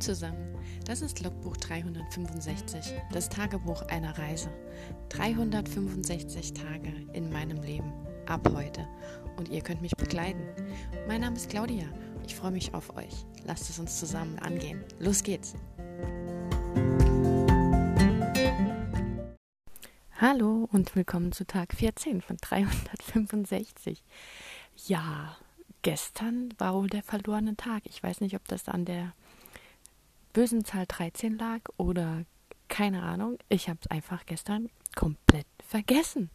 Zusammen, das ist Logbuch 365, das Tagebuch einer Reise. 365 Tage in meinem Leben, ab heute. Und ihr könnt mich begleiten. Mein Name ist Claudia, ich freue mich auf euch. Lasst es uns zusammen angehen. Los geht's! Hallo und willkommen zu Tag 14 von 365. Ja, gestern war wohl der verlorene Tag. Ich weiß nicht, ob das an der bösen Zahl 13 lag oder keine Ahnung. Ich habe es einfach gestern komplett vergessen.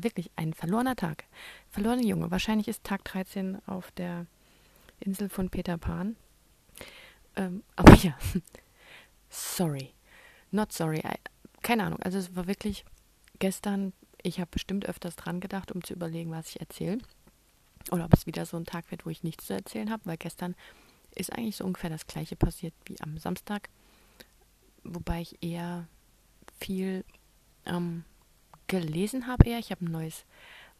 Wirklich ein verlorener Tag. Verlorener Junge. Wahrscheinlich ist Tag 13 auf der Insel von Peter Pan. Ähm, aber ja, sorry. Not sorry. Keine Ahnung. Also es war wirklich gestern, ich habe bestimmt öfters dran gedacht, um zu überlegen, was ich erzähle. Oder ob es wieder so ein Tag wird, wo ich nichts zu erzählen habe, weil gestern ist eigentlich so ungefähr das gleiche passiert wie am Samstag, wobei ich eher viel ähm, gelesen habe. Eher. Ich habe ein neues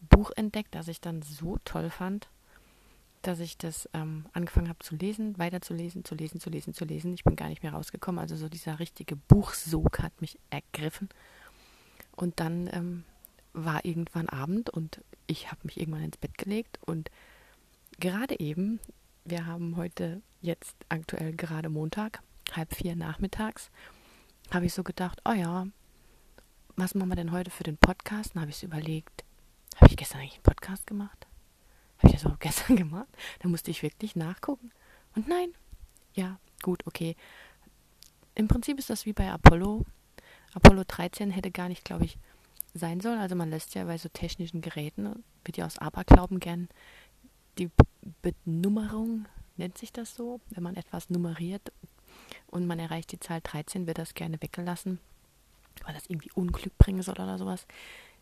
Buch entdeckt, das ich dann so toll fand, dass ich das ähm, angefangen habe zu lesen, weiter zu lesen, zu lesen, zu lesen, zu lesen. Ich bin gar nicht mehr rausgekommen. Also so dieser richtige Buchsog hat mich ergriffen. Und dann ähm, war irgendwann Abend und ich habe mich irgendwann ins Bett gelegt und gerade eben wir haben heute jetzt aktuell gerade Montag, halb vier nachmittags, habe ich so gedacht, oh ja, was machen wir denn heute für den Podcast? Dann habe ich so überlegt, habe ich gestern eigentlich einen Podcast gemacht? Habe ich das auch gestern gemacht? Da musste ich wirklich nachgucken. Und nein, ja, gut, okay. Im Prinzip ist das wie bei Apollo. Apollo 13 hätte gar nicht, glaube ich, sein sollen. Also man lässt ja bei so technischen Geräten, wird ja aus Aberglauben gern die Benummerung, nennt sich das so, wenn man etwas nummeriert und man erreicht die Zahl 13, wird das gerne weggelassen, weil das irgendwie Unglück bringen soll oder sowas.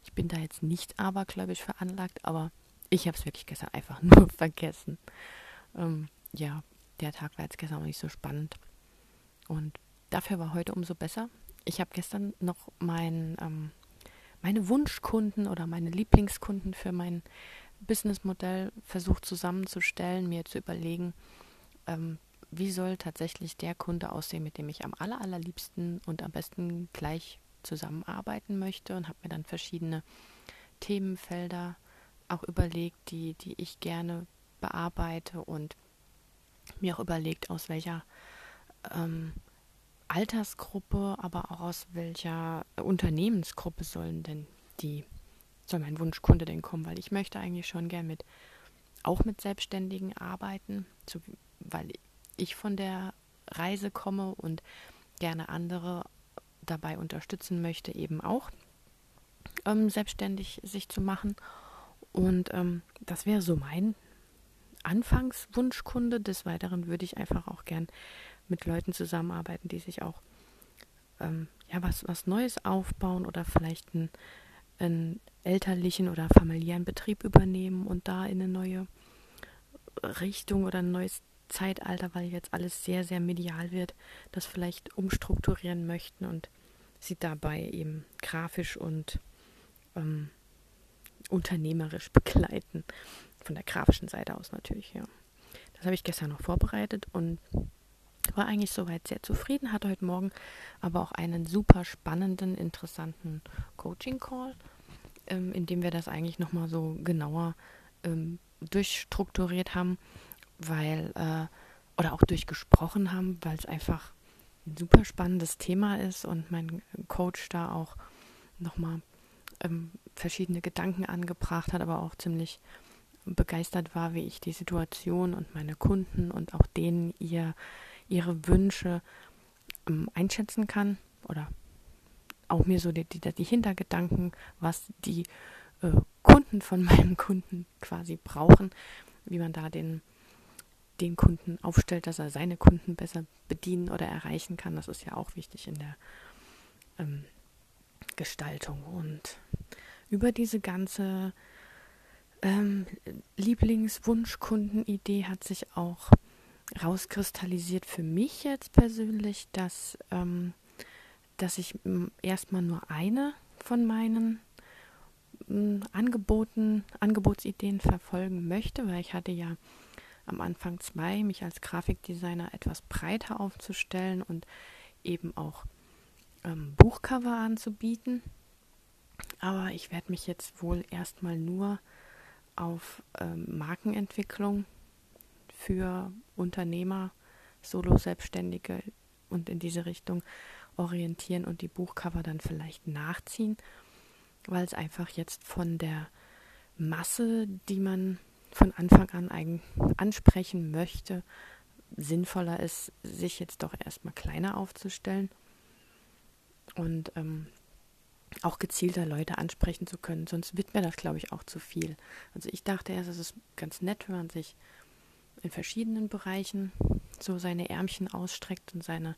Ich bin da jetzt nicht abergläubisch veranlagt, aber ich habe es wirklich gestern einfach nur vergessen. Ähm, ja, der Tag war jetzt gestern auch nicht so spannend. Und dafür war heute umso besser. Ich habe gestern noch mein, ähm, meine Wunschkunden oder meine Lieblingskunden für mein Businessmodell versucht zusammenzustellen, mir zu überlegen, ähm, wie soll tatsächlich der Kunde aussehen, mit dem ich am aller, allerliebsten und am besten gleich zusammenarbeiten möchte und habe mir dann verschiedene Themenfelder auch überlegt, die, die ich gerne bearbeite und mir auch überlegt, aus welcher ähm, Altersgruppe, aber auch aus welcher Unternehmensgruppe sollen denn die soll mein Wunschkunde denn kommen? Weil ich möchte eigentlich schon gern mit, auch mit Selbstständigen arbeiten, so, weil ich von der Reise komme und gerne andere dabei unterstützen möchte, eben auch ähm, selbstständig sich zu machen. Und ähm, das wäre so mein Anfangswunschkunde. Des Weiteren würde ich einfach auch gern mit Leuten zusammenarbeiten, die sich auch ähm, ja was, was Neues aufbauen oder vielleicht ein einen elterlichen oder familiären Betrieb übernehmen und da in eine neue Richtung oder ein neues Zeitalter, weil jetzt alles sehr, sehr medial wird, das vielleicht umstrukturieren möchten und sie dabei eben grafisch und ähm, unternehmerisch begleiten. Von der grafischen Seite aus natürlich, ja. Das habe ich gestern noch vorbereitet und war eigentlich soweit sehr zufrieden, hatte heute Morgen aber auch einen super spannenden, interessanten Coaching-Call, ähm, in dem wir das eigentlich nochmal so genauer ähm, durchstrukturiert haben, weil, äh, oder auch durchgesprochen haben, weil es einfach ein super spannendes Thema ist und mein Coach da auch nochmal ähm, verschiedene Gedanken angebracht hat, aber auch ziemlich begeistert war, wie ich die Situation und meine Kunden und auch denen ihr ihre Wünsche ähm, einschätzen kann oder auch mir so die, die, die Hintergedanken, was die äh, Kunden von meinen Kunden quasi brauchen, wie man da den, den Kunden aufstellt, dass er seine Kunden besser bedienen oder erreichen kann. Das ist ja auch wichtig in der ähm, Gestaltung. Und über diese ganze ähm, Lieblingswunschkundenidee hat sich auch rauskristallisiert für mich jetzt persönlich, dass, ähm, dass ich erstmal nur eine von meinen Angeboten, Angebotsideen verfolgen möchte, weil ich hatte ja am Anfang zwei, mich als Grafikdesigner etwas breiter aufzustellen und eben auch ähm, Buchcover anzubieten. Aber ich werde mich jetzt wohl erstmal nur auf ähm, Markenentwicklung für Unternehmer, Solo-Selbstständige und in diese Richtung orientieren und die Buchcover dann vielleicht nachziehen, weil es einfach jetzt von der Masse, die man von Anfang an eigentlich ansprechen möchte, sinnvoller ist, sich jetzt doch erstmal kleiner aufzustellen und ähm, auch gezielter Leute ansprechen zu können. Sonst wird mir das, glaube ich, auch zu viel. Also ich dachte erst, es ist ganz nett, wenn man sich in verschiedenen Bereichen so seine Ärmchen ausstreckt und seine,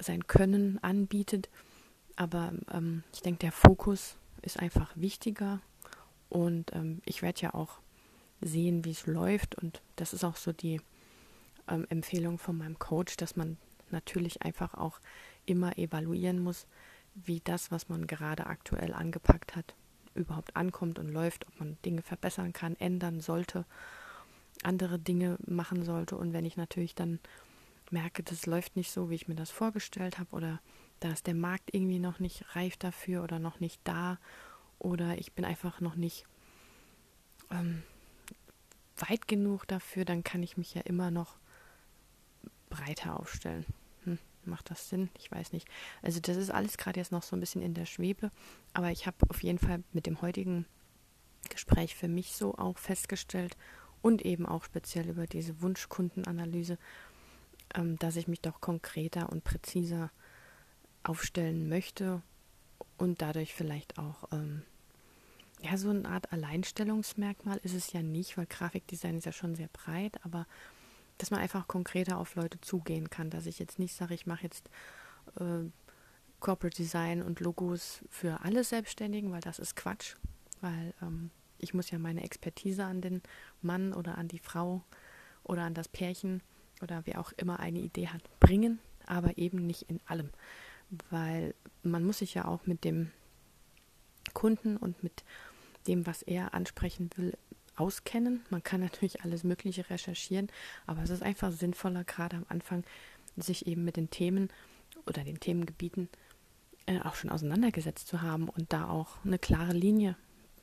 sein Können anbietet. Aber ähm, ich denke, der Fokus ist einfach wichtiger und ähm, ich werde ja auch sehen, wie es läuft und das ist auch so die ähm, Empfehlung von meinem Coach, dass man natürlich einfach auch immer evaluieren muss, wie das, was man gerade aktuell angepackt hat, überhaupt ankommt und läuft, ob man Dinge verbessern kann, ändern sollte, andere Dinge machen sollte. Und wenn ich natürlich dann merke, das läuft nicht so, wie ich mir das vorgestellt habe, oder da ist der Markt irgendwie noch nicht reif dafür oder noch nicht da, oder ich bin einfach noch nicht ähm, weit genug dafür, dann kann ich mich ja immer noch breiter aufstellen. Hm, macht das Sinn? Ich weiß nicht. Also das ist alles gerade jetzt noch so ein bisschen in der Schwebe, aber ich habe auf jeden Fall mit dem heutigen Gespräch für mich so auch festgestellt und eben auch speziell über diese Wunschkundenanalyse, dass ich mich doch konkreter und präziser aufstellen möchte und dadurch vielleicht auch ähm, ja so eine Art Alleinstellungsmerkmal ist es ja nicht, weil Grafikdesign ist ja schon sehr breit, aber dass man einfach konkreter auf Leute zugehen kann, dass ich jetzt nicht sage, ich mache jetzt äh, Corporate Design und Logos für alle Selbstständigen, weil das ist Quatsch, weil ähm, ich muss ja meine Expertise an den Mann oder an die Frau oder an das Pärchen oder wer auch immer eine Idee hat, bringen, aber eben nicht in allem, weil man muss sich ja auch mit dem Kunden und mit dem, was er ansprechen will, auskennen. Man kann natürlich alles Mögliche recherchieren, aber es ist einfach sinnvoller, gerade am Anfang sich eben mit den Themen oder den Themengebieten äh, auch schon auseinandergesetzt zu haben und da auch eine klare Linie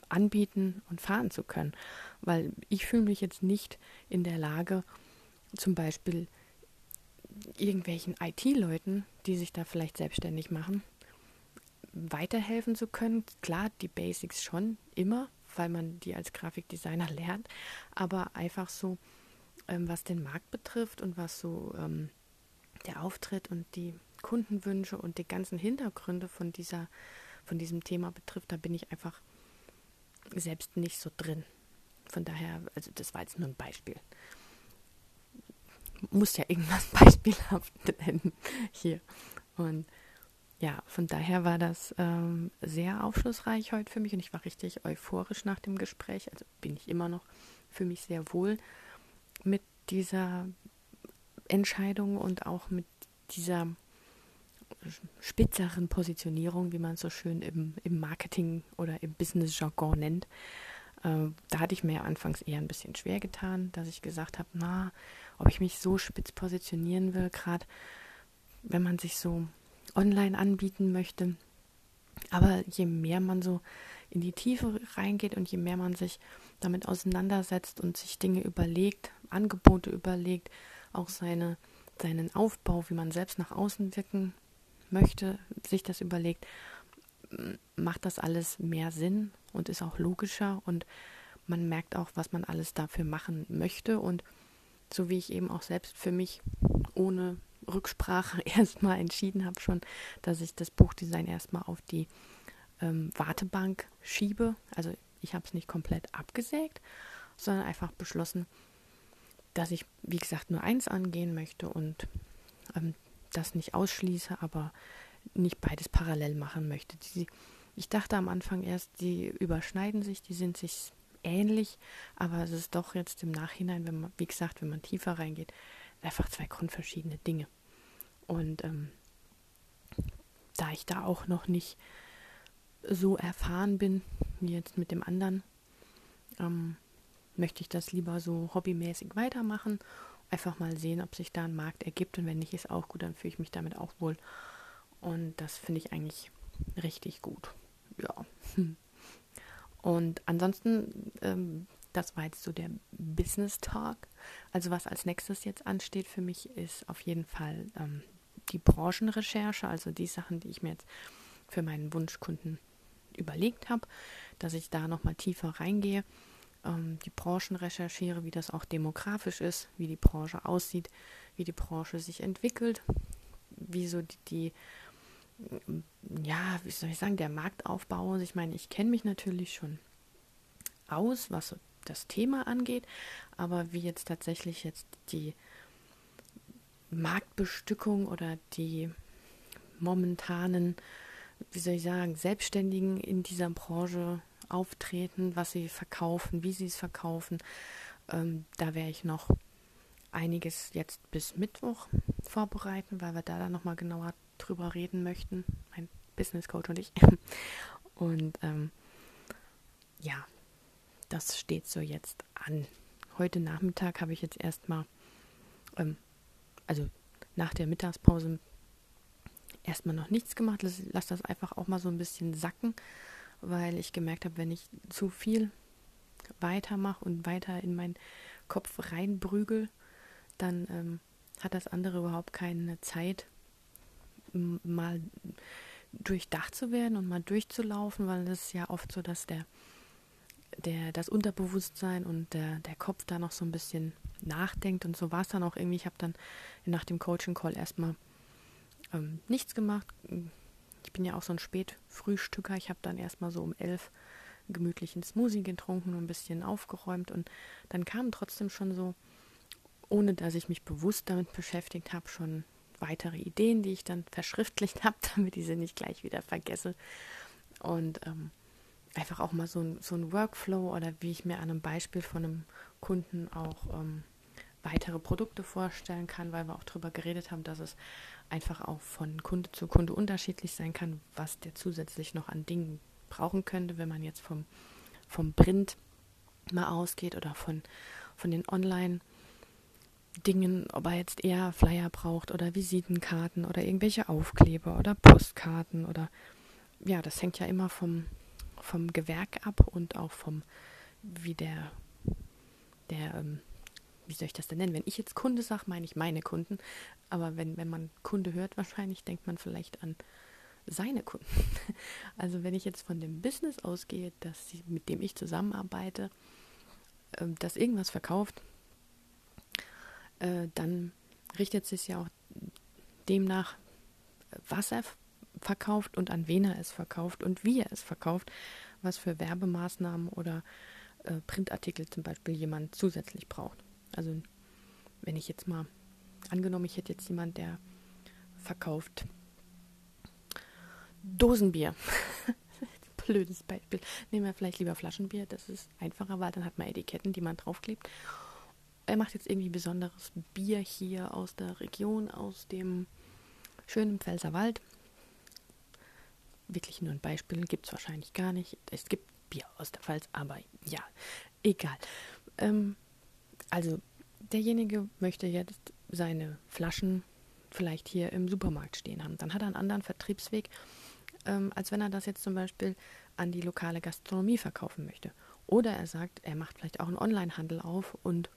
anbieten und fahren zu können. Weil ich fühle mich jetzt nicht in der Lage, zum Beispiel irgendwelchen IT-Leuten, die sich da vielleicht selbstständig machen, weiterhelfen zu können. Klar, die Basics schon immer, weil man die als Grafikdesigner lernt, aber einfach so, ähm, was den Markt betrifft und was so ähm, der Auftritt und die Kundenwünsche und die ganzen Hintergründe von dieser, von diesem Thema betrifft, da bin ich einfach selbst nicht so drin. Von daher, also das war jetzt nur ein Beispiel. Muss ja irgendwas beispielhaft nennen hier. Und ja, von daher war das ähm, sehr aufschlussreich heute für mich und ich war richtig euphorisch nach dem Gespräch. Also bin ich immer noch für mich sehr wohl mit dieser Entscheidung und auch mit dieser spitzeren Positionierung, wie man es so schön im, im Marketing oder im Business-Jargon nennt. Äh, da hatte ich mir anfangs eher ein bisschen schwer getan, dass ich gesagt habe, na, ob ich mich so spitz positionieren will, gerade wenn man sich so online anbieten möchte. Aber je mehr man so in die Tiefe reingeht und je mehr man sich damit auseinandersetzt und sich Dinge überlegt, Angebote überlegt, auch seine, seinen Aufbau, wie man selbst nach außen wirken möchte, sich das überlegt, macht das alles mehr Sinn und ist auch logischer und man merkt auch, was man alles dafür machen möchte und so wie ich eben auch selbst für mich ohne Rücksprache erstmal entschieden habe schon, dass ich das Buchdesign erstmal auf die ähm, Wartebank schiebe. Also ich habe es nicht komplett abgesägt, sondern einfach beschlossen, dass ich, wie gesagt, nur eins angehen möchte und ähm, das nicht ausschließe, aber nicht beides parallel machen möchte. Die, ich dachte am Anfang erst, die überschneiden sich, die sind sich ähnlich, aber es ist doch jetzt im Nachhinein, wenn man, wie gesagt, wenn man tiefer reingeht, einfach zwei grundverschiedene Dinge. Und ähm, da ich da auch noch nicht so erfahren bin wie jetzt mit dem anderen, ähm, möchte ich das lieber so hobbymäßig weitermachen? Einfach mal sehen, ob sich da ein Markt ergibt und wenn nicht, ist auch gut, dann fühle ich mich damit auch wohl. Und das finde ich eigentlich richtig gut. Ja. Und ansonsten, ähm, das war jetzt so der Business Talk. Also was als nächstes jetzt ansteht für mich, ist auf jeden Fall ähm, die Branchenrecherche, also die Sachen, die ich mir jetzt für meinen Wunschkunden überlegt habe, dass ich da nochmal tiefer reingehe, ähm, die Branchen recherchiere, wie das auch demografisch ist, wie die Branche aussieht, wie die Branche sich entwickelt, wie so die, die ja, wie soll ich sagen, der Marktaufbau. Ich meine, ich kenne mich natürlich schon aus, was das Thema angeht, aber wie jetzt tatsächlich jetzt die Marktbestückung oder die momentanen, wie soll ich sagen, Selbstständigen in dieser Branche auftreten, was sie verkaufen, wie sie es verkaufen. Ähm, da werde ich noch einiges jetzt bis Mittwoch vorbereiten, weil wir da dann nochmal genauer drüber reden möchten, mein Business Coach und ich. Und ähm, ja, das steht so jetzt an. Heute Nachmittag habe ich jetzt erstmal, ähm, also nach der Mittagspause, erstmal noch nichts gemacht. Lass, lass das einfach auch mal so ein bisschen sacken, weil ich gemerkt habe, wenn ich zu viel weitermache und weiter in meinen Kopf reinbrügel, dann ähm, hat das andere überhaupt keine Zeit, mal durchdacht zu werden und mal durchzulaufen, weil es ist ja oft so, dass der, der, das Unterbewusstsein und der, der Kopf da noch so ein bisschen nachdenkt und so war es dann auch irgendwie. Ich habe dann nach dem Coaching-Call erstmal ähm, nichts gemacht. Ich bin ja auch so ein Spätfrühstücker. Ich habe dann erstmal so um elf gemütlichen Smoothie getrunken und ein bisschen aufgeräumt und dann kamen trotzdem schon so, ohne dass ich mich bewusst damit beschäftigt habe, schon weitere Ideen, die ich dann verschriftlicht habe, damit ich sie nicht gleich wieder vergesse. Und ähm, einfach auch mal so ein, so ein Workflow oder wie ich mir an einem Beispiel von einem Kunden auch ähm, weitere Produkte vorstellen kann, weil wir auch darüber geredet haben, dass es einfach auch von Kunde zu Kunde unterschiedlich sein kann, was der zusätzlich noch an Dingen brauchen könnte, wenn man jetzt vom, vom Print mal ausgeht oder von, von den Online- Dingen, ob er jetzt eher Flyer braucht oder Visitenkarten oder irgendwelche Aufkleber oder Postkarten oder ja, das hängt ja immer vom, vom Gewerk ab und auch vom, wie der, der, ähm, wie soll ich das denn nennen? Wenn ich jetzt Kunde sage, meine ich meine Kunden, aber wenn, wenn man Kunde hört, wahrscheinlich denkt man vielleicht an seine Kunden. Also wenn ich jetzt von dem Business ausgehe, dass sie, mit dem ich zusammenarbeite, äh, das irgendwas verkauft, äh, dann richtet sich ja auch demnach, was er verkauft und an wen er es verkauft und wie er es verkauft, was für Werbemaßnahmen oder äh, Printartikel zum Beispiel jemand zusätzlich braucht. Also wenn ich jetzt mal, angenommen, ich hätte jetzt jemand, der verkauft Dosenbier. Blödes Beispiel. Nehmen wir vielleicht lieber Flaschenbier, das ist einfacher, weil dann hat man Etiketten, die man draufklebt er macht jetzt irgendwie besonderes Bier hier aus der Region, aus dem schönen Pfälzerwald. Wirklich nur ein Beispiel, gibt es wahrscheinlich gar nicht. Es gibt Bier aus der Pfalz, aber ja, egal. Ähm, also, derjenige möchte jetzt seine Flaschen vielleicht hier im Supermarkt stehen haben. Dann hat er einen anderen Vertriebsweg, ähm, als wenn er das jetzt zum Beispiel an die lokale Gastronomie verkaufen möchte. Oder er sagt, er macht vielleicht auch einen Onlinehandel auf und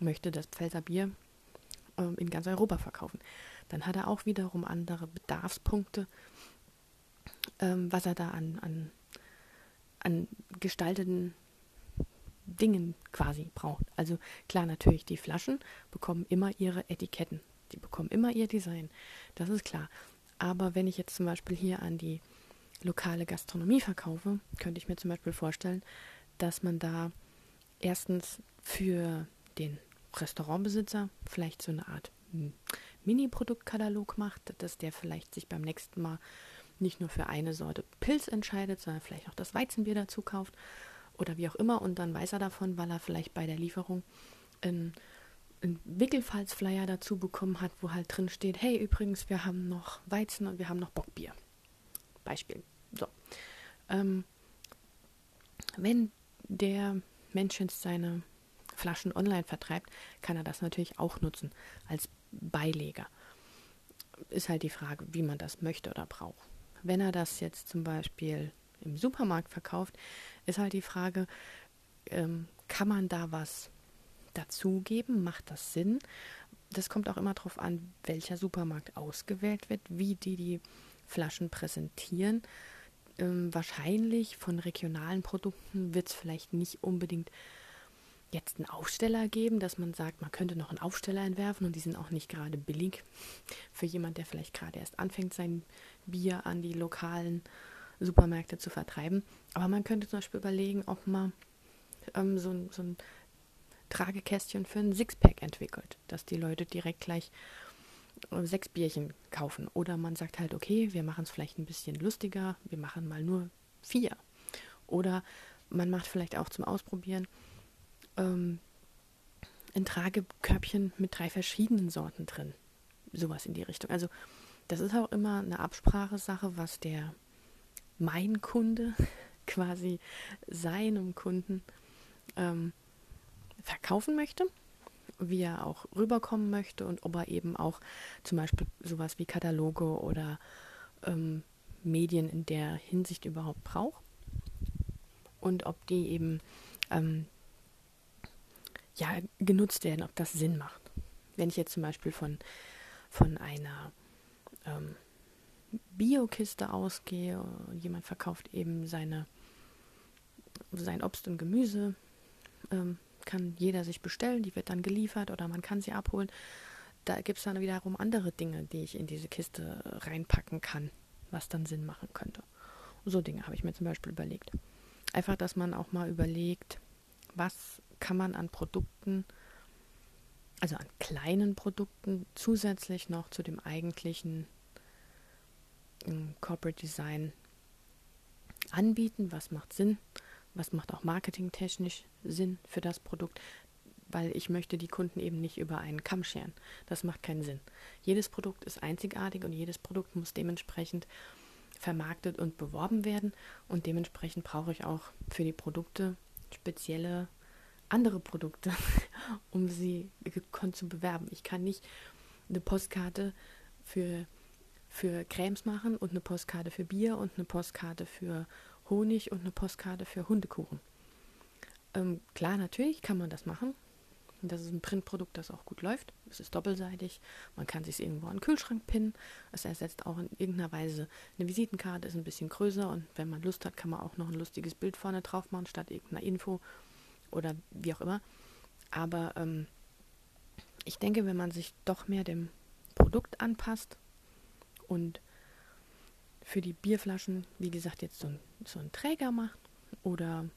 möchte das Pfälzer Bier ähm, in ganz Europa verkaufen. Dann hat er auch wiederum andere Bedarfspunkte, ähm, was er da an, an, an gestalteten Dingen quasi braucht. Also klar, natürlich, die Flaschen bekommen immer ihre Etiketten. Die bekommen immer ihr Design. Das ist klar. Aber wenn ich jetzt zum Beispiel hier an die lokale Gastronomie verkaufe, könnte ich mir zum Beispiel vorstellen, dass man da erstens für den Restaurantbesitzer vielleicht so eine Art Mini-Produktkatalog macht, dass der vielleicht sich beim nächsten Mal nicht nur für eine Sorte Pilz entscheidet, sondern vielleicht auch das Weizenbier dazu kauft oder wie auch immer und dann weiß er davon, weil er vielleicht bei der Lieferung einen, einen Wickelfalzflyer dazu bekommen hat, wo halt drin steht, hey übrigens, wir haben noch Weizen und wir haben noch Bockbier. Beispiel. So. Ähm, wenn der Mensch jetzt seine Flaschen online vertreibt, kann er das natürlich auch nutzen als Beileger. Ist halt die Frage, wie man das möchte oder braucht. Wenn er das jetzt zum Beispiel im Supermarkt verkauft, ist halt die Frage, ähm, kann man da was dazugeben? Macht das Sinn? Das kommt auch immer darauf an, welcher Supermarkt ausgewählt wird, wie die die Flaschen präsentieren. Ähm, wahrscheinlich von regionalen Produkten wird es vielleicht nicht unbedingt jetzt einen Aufsteller geben, dass man sagt, man könnte noch einen Aufsteller entwerfen und die sind auch nicht gerade billig für jemand, der vielleicht gerade erst anfängt, sein Bier an die lokalen Supermärkte zu vertreiben. Aber man könnte zum Beispiel überlegen, ob man ähm, so, so ein Tragekästchen für ein Sixpack entwickelt, dass die Leute direkt gleich äh, sechs Bierchen kaufen. Oder man sagt halt, okay, wir machen es vielleicht ein bisschen lustiger, wir machen mal nur vier. Oder man macht vielleicht auch zum Ausprobieren ähm, ein Tragekörbchen mit drei verschiedenen Sorten drin. Sowas in die Richtung. Also das ist auch immer eine Absprachesache, was der mein Kunde quasi seinem Kunden ähm, verkaufen möchte, wie er auch rüberkommen möchte und ob er eben auch zum Beispiel sowas wie Kataloge oder ähm, Medien in der Hinsicht überhaupt braucht und ob die eben ähm, ja, genutzt werden, ob das Sinn macht. Wenn ich jetzt zum Beispiel von, von einer ähm, Biokiste ausgehe, jemand verkauft eben seine, sein Obst und Gemüse, ähm, kann jeder sich bestellen, die wird dann geliefert oder man kann sie abholen. Da gibt es dann wiederum andere Dinge, die ich in diese Kiste reinpacken kann, was dann Sinn machen könnte. So Dinge habe ich mir zum Beispiel überlegt. Einfach, dass man auch mal überlegt, was kann man an Produkten, also an kleinen Produkten, zusätzlich noch zu dem eigentlichen ähm, Corporate Design anbieten, was macht Sinn, was macht auch marketingtechnisch Sinn für das Produkt, weil ich möchte die Kunden eben nicht über einen Kamm scheren. Das macht keinen Sinn. Jedes Produkt ist einzigartig und jedes Produkt muss dementsprechend vermarktet und beworben werden und dementsprechend brauche ich auch für die Produkte spezielle andere Produkte, um sie gekonnt zu bewerben. Ich kann nicht eine Postkarte für, für Cremes machen und eine Postkarte für Bier und eine Postkarte für Honig und eine Postkarte für Hundekuchen. Ähm, klar, natürlich kann man das machen. Das ist ein Printprodukt, das auch gut läuft. Es ist doppelseitig. Man kann sich irgendwo an den Kühlschrank pinnen. Es ersetzt auch in irgendeiner Weise eine Visitenkarte, ist ein bisschen größer und wenn man Lust hat, kann man auch noch ein lustiges Bild vorne drauf machen, statt irgendeiner Info oder wie auch immer. Aber ähm, ich denke, wenn man sich doch mehr dem Produkt anpasst und für die Bierflaschen, wie gesagt, jetzt so, ein, so einen Träger macht oder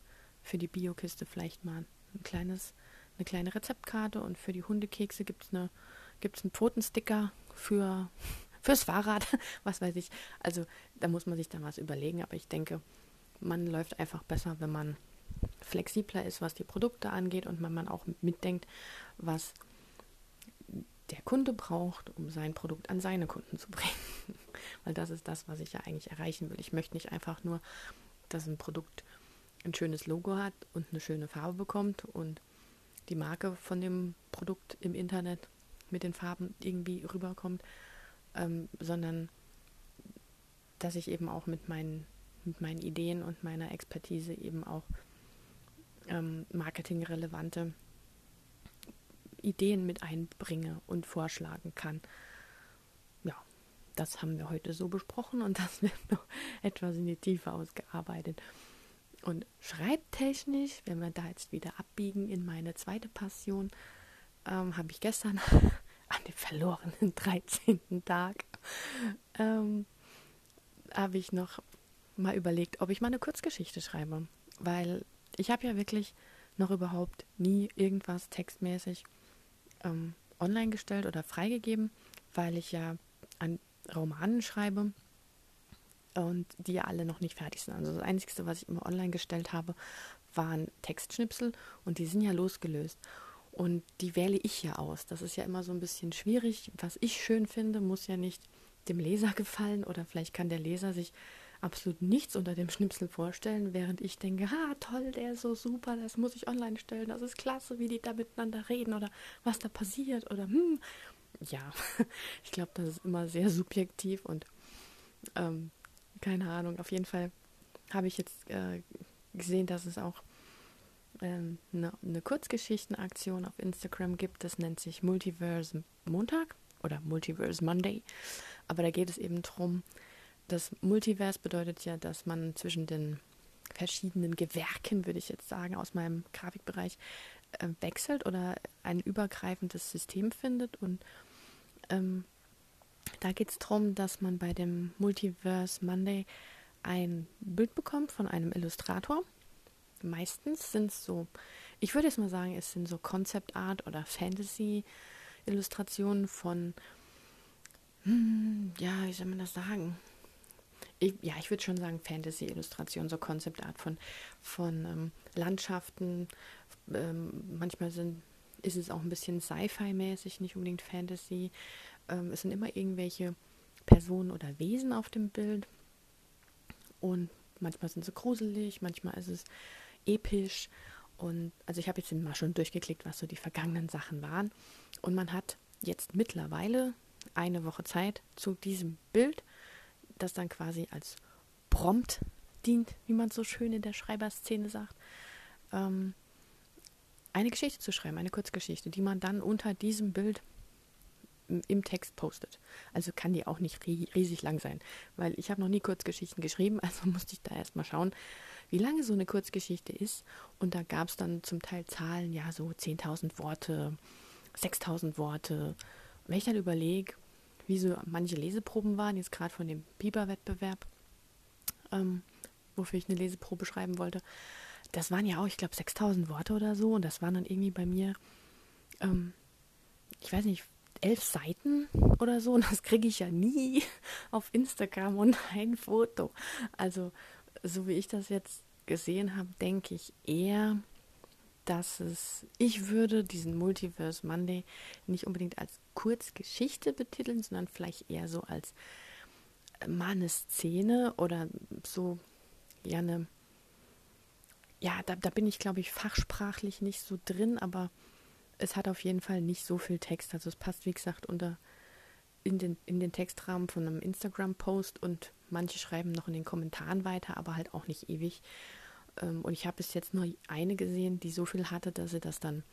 für die Biokiste vielleicht mal ein kleines, eine kleine Rezeptkarte und für die Hundekekse gibt es eine, gibt's einen Pfotensticker für, fürs Fahrrad, was weiß ich. Also da muss man sich dann was überlegen, aber ich denke, man läuft einfach besser, wenn man flexibler ist, was die Produkte angeht und wenn man auch mitdenkt, was der Kunde braucht, um sein Produkt an seine Kunden zu bringen. Weil das ist das, was ich ja eigentlich erreichen will. Ich möchte nicht einfach nur, dass ein Produkt ein schönes Logo hat und eine schöne Farbe bekommt und die Marke von dem Produkt im Internet mit den Farben irgendwie rüberkommt, ähm, sondern dass ich eben auch mit meinen, mit meinen Ideen und meiner Expertise eben auch ähm, marketingrelevante Ideen mit einbringe und vorschlagen kann. Ja, das haben wir heute so besprochen und das wird noch etwas in die Tiefe ausgearbeitet. Und schreibtechnisch, wenn wir da jetzt wieder abbiegen in meine zweite Passion, ähm, habe ich gestern an dem verlorenen 13. Tag ähm, habe ich noch mal überlegt, ob ich mal eine Kurzgeschichte schreibe, weil ich habe ja wirklich noch überhaupt nie irgendwas textmäßig ähm, online gestellt oder freigegeben, weil ich ja an Romanen schreibe und die ja alle noch nicht fertig sind. Also das Einzige, was ich immer online gestellt habe, waren Textschnipsel und die sind ja losgelöst. Und die wähle ich ja aus. Das ist ja immer so ein bisschen schwierig. Was ich schön finde, muss ja nicht dem Leser gefallen oder vielleicht kann der Leser sich absolut nichts unter dem Schnipsel vorstellen, während ich denke, ha, toll, der ist so super, das muss ich online stellen, das ist klasse, wie die da miteinander reden oder was da passiert oder hm. Ja, ich glaube, das ist immer sehr subjektiv und ähm, keine Ahnung, auf jeden Fall habe ich jetzt äh, gesehen, dass es auch ähm, eine, eine Kurzgeschichtenaktion auf Instagram gibt, das nennt sich Multiverse Montag oder Multiverse Monday. Aber da geht es eben darum, das Multiverse bedeutet ja, dass man zwischen den verschiedenen Gewerken, würde ich jetzt sagen, aus meinem Grafikbereich äh, wechselt oder ein übergreifendes System findet. Und ähm, da geht es darum, dass man bei dem Multiverse Monday ein Bild bekommt von einem Illustrator. Meistens sind es so, ich würde jetzt mal sagen, es sind so Concept Art oder Fantasy-Illustrationen von, hm, ja, wie soll man das sagen? Ich, ja, ich würde schon sagen Fantasy-Illustrationen, so Concept Art von, von ähm, Landschaften. Ähm, manchmal sind, ist es auch ein bisschen Sci-Fi-mäßig, nicht unbedingt Fantasy. Ähm, es sind immer irgendwelche Personen oder Wesen auf dem Bild. Und manchmal sind sie gruselig, manchmal ist es episch. Und also ich habe jetzt mal schon durchgeklickt, was so die vergangenen Sachen waren. Und man hat jetzt mittlerweile eine Woche Zeit zu diesem Bild, das dann quasi als Prompt dient, wie man so schön in der Schreiberszene sagt, ähm, eine Geschichte zu schreiben, eine Kurzgeschichte, die man dann unter diesem Bild im Text postet. Also kann die auch nicht riesig lang sein, weil ich habe noch nie Kurzgeschichten geschrieben, also musste ich da erstmal schauen, wie lange so eine Kurzgeschichte ist. Und da gab es dann zum Teil Zahlen, ja, so 10.000 Worte, 6.000 Worte. Wenn ich dann überlege, wie so manche Leseproben waren, jetzt gerade von dem Biber-Wettbewerb, ähm, wofür ich eine Leseprobe schreiben wollte, das waren ja auch, ich glaube, 6000 Worte oder so. Und das waren dann irgendwie bei mir, ähm, ich weiß nicht, elf Seiten oder so. Und das kriege ich ja nie auf Instagram und ein Foto. Also, so wie ich das jetzt gesehen habe, denke ich eher, dass es, ich würde diesen Multiverse Monday nicht unbedingt als Kurzgeschichte betiteln, sondern vielleicht eher so als mal eine Szene oder so, ja, eine, ja, da, da bin ich, glaube ich, fachsprachlich nicht so drin, aber es hat auf jeden Fall nicht so viel Text. Also es passt, wie gesagt, unter in den, in den Textrahmen von einem Instagram-Post und manche schreiben noch in den Kommentaren weiter, aber halt auch nicht ewig. Ähm, und ich habe bis jetzt nur eine gesehen, die so viel hatte, dass sie das dann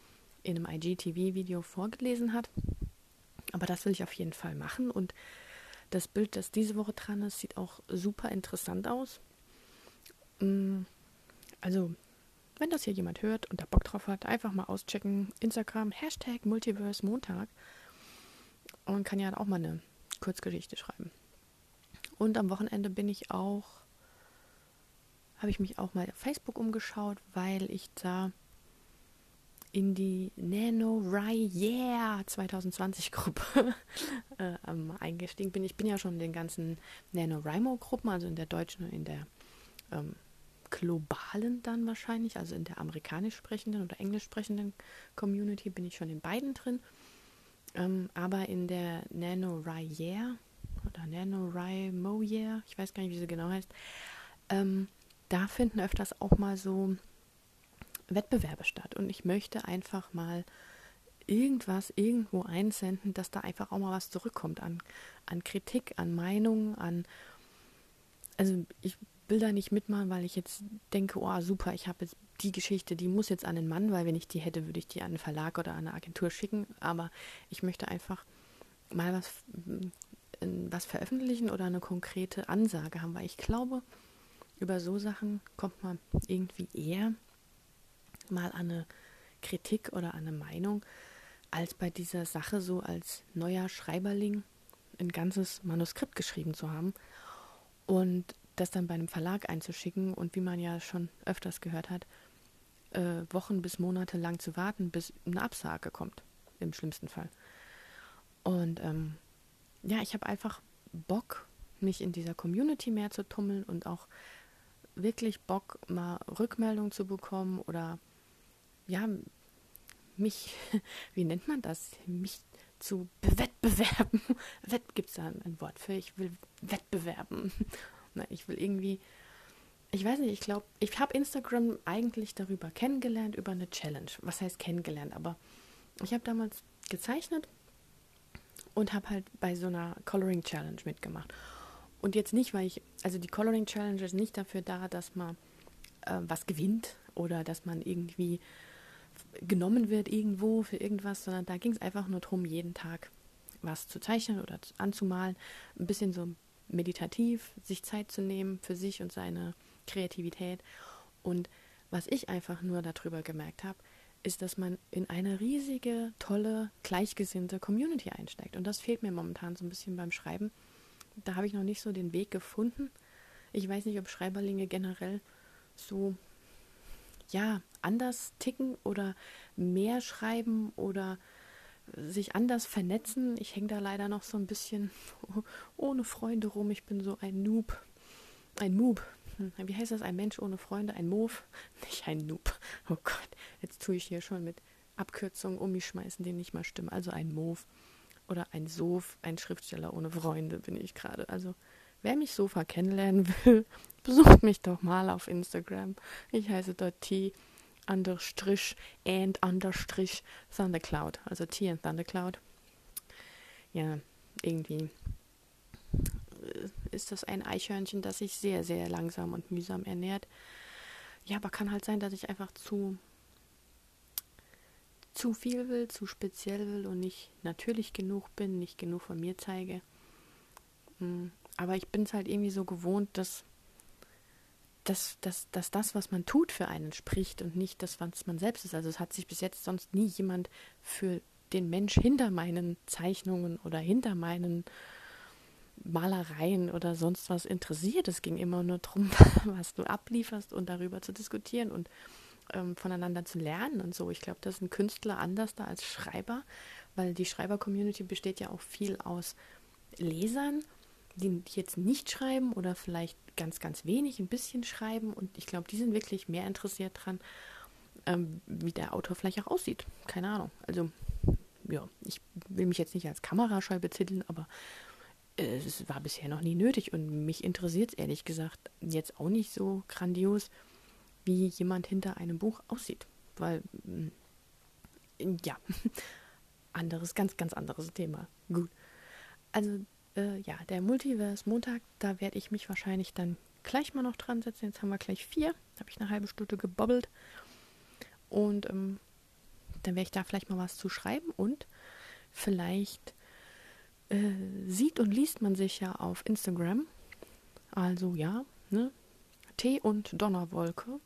in einem IGTV-Video vorgelesen hat. Aber das will ich auf jeden Fall machen. Und das Bild, das diese Woche dran ist, sieht auch super interessant aus. Mm, also, wenn das hier jemand hört und da Bock drauf hat, einfach mal auschecken. Instagram, Hashtag Multiverse Montag. Und kann ja auch mal eine Kurzgeschichte schreiben. Und am Wochenende bin ich auch, habe ich mich auch mal auf Facebook umgeschaut, weil ich da in die Nano Rye Yeah 2020 Gruppe äh, eingestiegen bin. Ich bin ja schon in den ganzen NaNoWriMo Gruppen, also in der deutschen und in der ähm, globalen dann wahrscheinlich, also in der amerikanisch sprechenden oder englisch sprechenden Community bin ich schon in beiden drin. Ähm, aber in der NaNoWriMo oder NaNoWriMo Yeah, ich weiß gar nicht, wie sie genau heißt, ähm, da finden öfters auch mal so Wettbewerbe statt. Und ich möchte einfach mal irgendwas irgendwo einsenden, dass da einfach auch mal was zurückkommt an, an Kritik, an Meinungen, an. Also ich will da nicht mitmachen, weil ich jetzt denke, oh super, ich habe jetzt die Geschichte, die muss jetzt an den Mann, weil wenn ich die hätte, würde ich die an einen Verlag oder an eine Agentur schicken. Aber ich möchte einfach mal was, was veröffentlichen oder eine konkrete Ansage haben, weil ich glaube, über so Sachen kommt man irgendwie eher mal an eine Kritik oder an eine Meinung, als bei dieser Sache so als neuer Schreiberling ein ganzes Manuskript geschrieben zu haben und das dann bei einem Verlag einzuschicken und wie man ja schon öfters gehört hat, äh, Wochen bis Monate lang zu warten, bis eine Absage kommt, im schlimmsten Fall. Und ähm, ja, ich habe einfach Bock, mich in dieser Community mehr zu tummeln und auch wirklich Bock, mal Rückmeldung zu bekommen oder ja, mich, wie nennt man das? Mich zu bewettbewerben. Wett gibt es da ein Wort für, ich will wettbewerben. Ich will irgendwie, ich weiß nicht, ich glaube, ich habe Instagram eigentlich darüber kennengelernt, über eine Challenge. Was heißt kennengelernt? Aber ich habe damals gezeichnet und habe halt bei so einer Coloring Challenge mitgemacht. Und jetzt nicht, weil ich, also die Coloring Challenge ist nicht dafür da, dass man äh, was gewinnt oder dass man irgendwie genommen wird irgendwo für irgendwas, sondern da ging es einfach nur darum, jeden Tag was zu zeichnen oder anzumalen. Ein bisschen so meditativ, sich Zeit zu nehmen für sich und seine Kreativität. Und was ich einfach nur darüber gemerkt habe, ist, dass man in eine riesige, tolle, gleichgesinnte Community einsteigt. Und das fehlt mir momentan so ein bisschen beim Schreiben. Da habe ich noch nicht so den Weg gefunden. Ich weiß nicht, ob Schreiberlinge generell so ja anders ticken oder mehr schreiben oder sich anders vernetzen. Ich hänge da leider noch so ein bisschen ohne Freunde rum. Ich bin so ein Noob. Ein Moob. Hm, wie heißt das? Ein Mensch ohne Freunde? Ein Move? Nicht ein Noob. Oh Gott, jetzt tue ich hier schon mit Abkürzungen um mich schmeißen, die nicht mal stimmen. Also ein Move oder ein Sof, ein Schriftsteller ohne Freunde bin ich gerade. Also wer mich Sofa kennenlernen will, besucht mich doch mal auf Instagram. Ich heiße dort T understrich and understrich Thundercloud. Also T and Thundercloud. Ja, irgendwie äh, ist das ein Eichhörnchen, das sich sehr, sehr langsam und mühsam ernährt. Ja, aber kann halt sein, dass ich einfach zu zu viel will, zu speziell will und nicht natürlich genug bin, nicht genug von mir zeige. Hm, aber ich bin es halt irgendwie so gewohnt, dass dass, dass, dass das, was man tut, für einen spricht und nicht das, was man selbst ist. Also es hat sich bis jetzt sonst nie jemand für den Mensch hinter meinen Zeichnungen oder hinter meinen Malereien oder sonst was interessiert. Es ging immer nur darum, was du ablieferst und darüber zu diskutieren und ähm, voneinander zu lernen und so. Ich glaube, das ein Künstler anders da als Schreiber, weil die Schreiber-Community besteht ja auch viel aus Lesern die jetzt nicht schreiben oder vielleicht ganz, ganz wenig, ein bisschen schreiben. Und ich glaube, die sind wirklich mehr interessiert dran, ähm, wie der Autor vielleicht auch aussieht. Keine Ahnung. Also, ja, ich will mich jetzt nicht als Kamerascheu betiteln, aber äh, es war bisher noch nie nötig. Und mich interessiert es ehrlich gesagt jetzt auch nicht so grandios, wie jemand hinter einem Buch aussieht. Weil, mm, ja, anderes, ganz, ganz anderes Thema. Gut. Also äh, ja, der Multiverse Montag, da werde ich mich wahrscheinlich dann gleich mal noch dran setzen. Jetzt haben wir gleich vier. Habe ich eine halbe Stunde gebobbelt. Und ähm, dann werde ich da vielleicht mal was zu schreiben. Und vielleicht äh, sieht und liest man sich ja auf Instagram. Also ja, ne? Tee und Donnerwolke.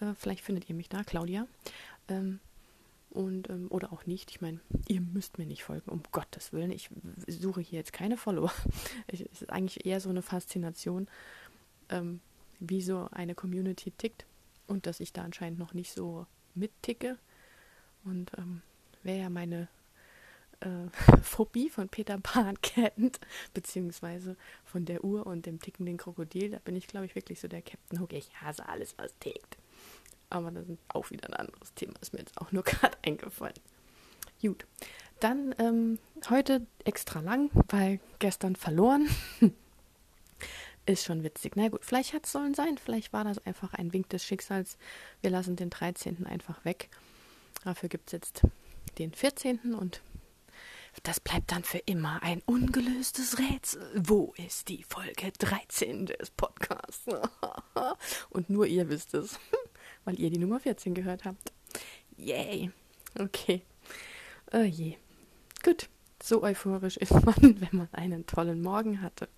Äh, vielleicht findet ihr mich da, Claudia. Ähm, und ähm, oder auch nicht. Ich meine, ihr müsst mir nicht folgen, um Gottes Willen. Ich suche hier jetzt keine Follower. es ist eigentlich eher so eine Faszination, ähm, wie so eine Community tickt und dass ich da anscheinend noch nicht so mitticke. Und ähm, wer ja meine äh, Phobie von Peter Pan kennt, beziehungsweise von der Uhr und dem tickenden Krokodil, da bin ich, glaube ich, wirklich so der Captain Hook. Ich hasse alles, was tickt. Aber das ist auch wieder ein anderes Thema, ist mir jetzt auch nur gerade eingefallen. Gut, dann ähm, heute extra lang, weil gestern verloren. ist schon witzig. Na gut, vielleicht hat es sollen sein, vielleicht war das einfach ein Wink des Schicksals. Wir lassen den 13. einfach weg. Dafür gibt es jetzt den 14. und das bleibt dann für immer ein ungelöstes Rätsel. Wo ist die Folge 13 des Podcasts? und nur ihr wisst es weil ihr die Nummer 14 gehört habt. Yay. Okay. Oh je. Gut. So euphorisch ist man, wenn man einen tollen Morgen hatte.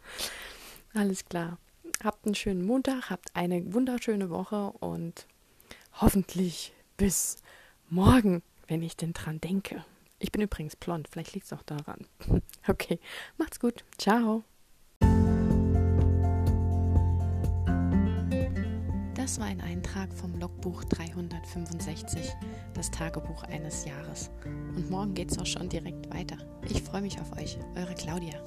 Alles klar. Habt einen schönen Montag, habt eine wunderschöne Woche und hoffentlich bis morgen, wenn ich denn dran denke. Ich bin übrigens blond, vielleicht liegt es auch daran. Okay, macht's gut. Ciao. Das war ein Eintrag vom Logbuch 365, das Tagebuch eines Jahres. Und morgen geht's auch schon direkt weiter. Ich freue mich auf euch, eure Claudia.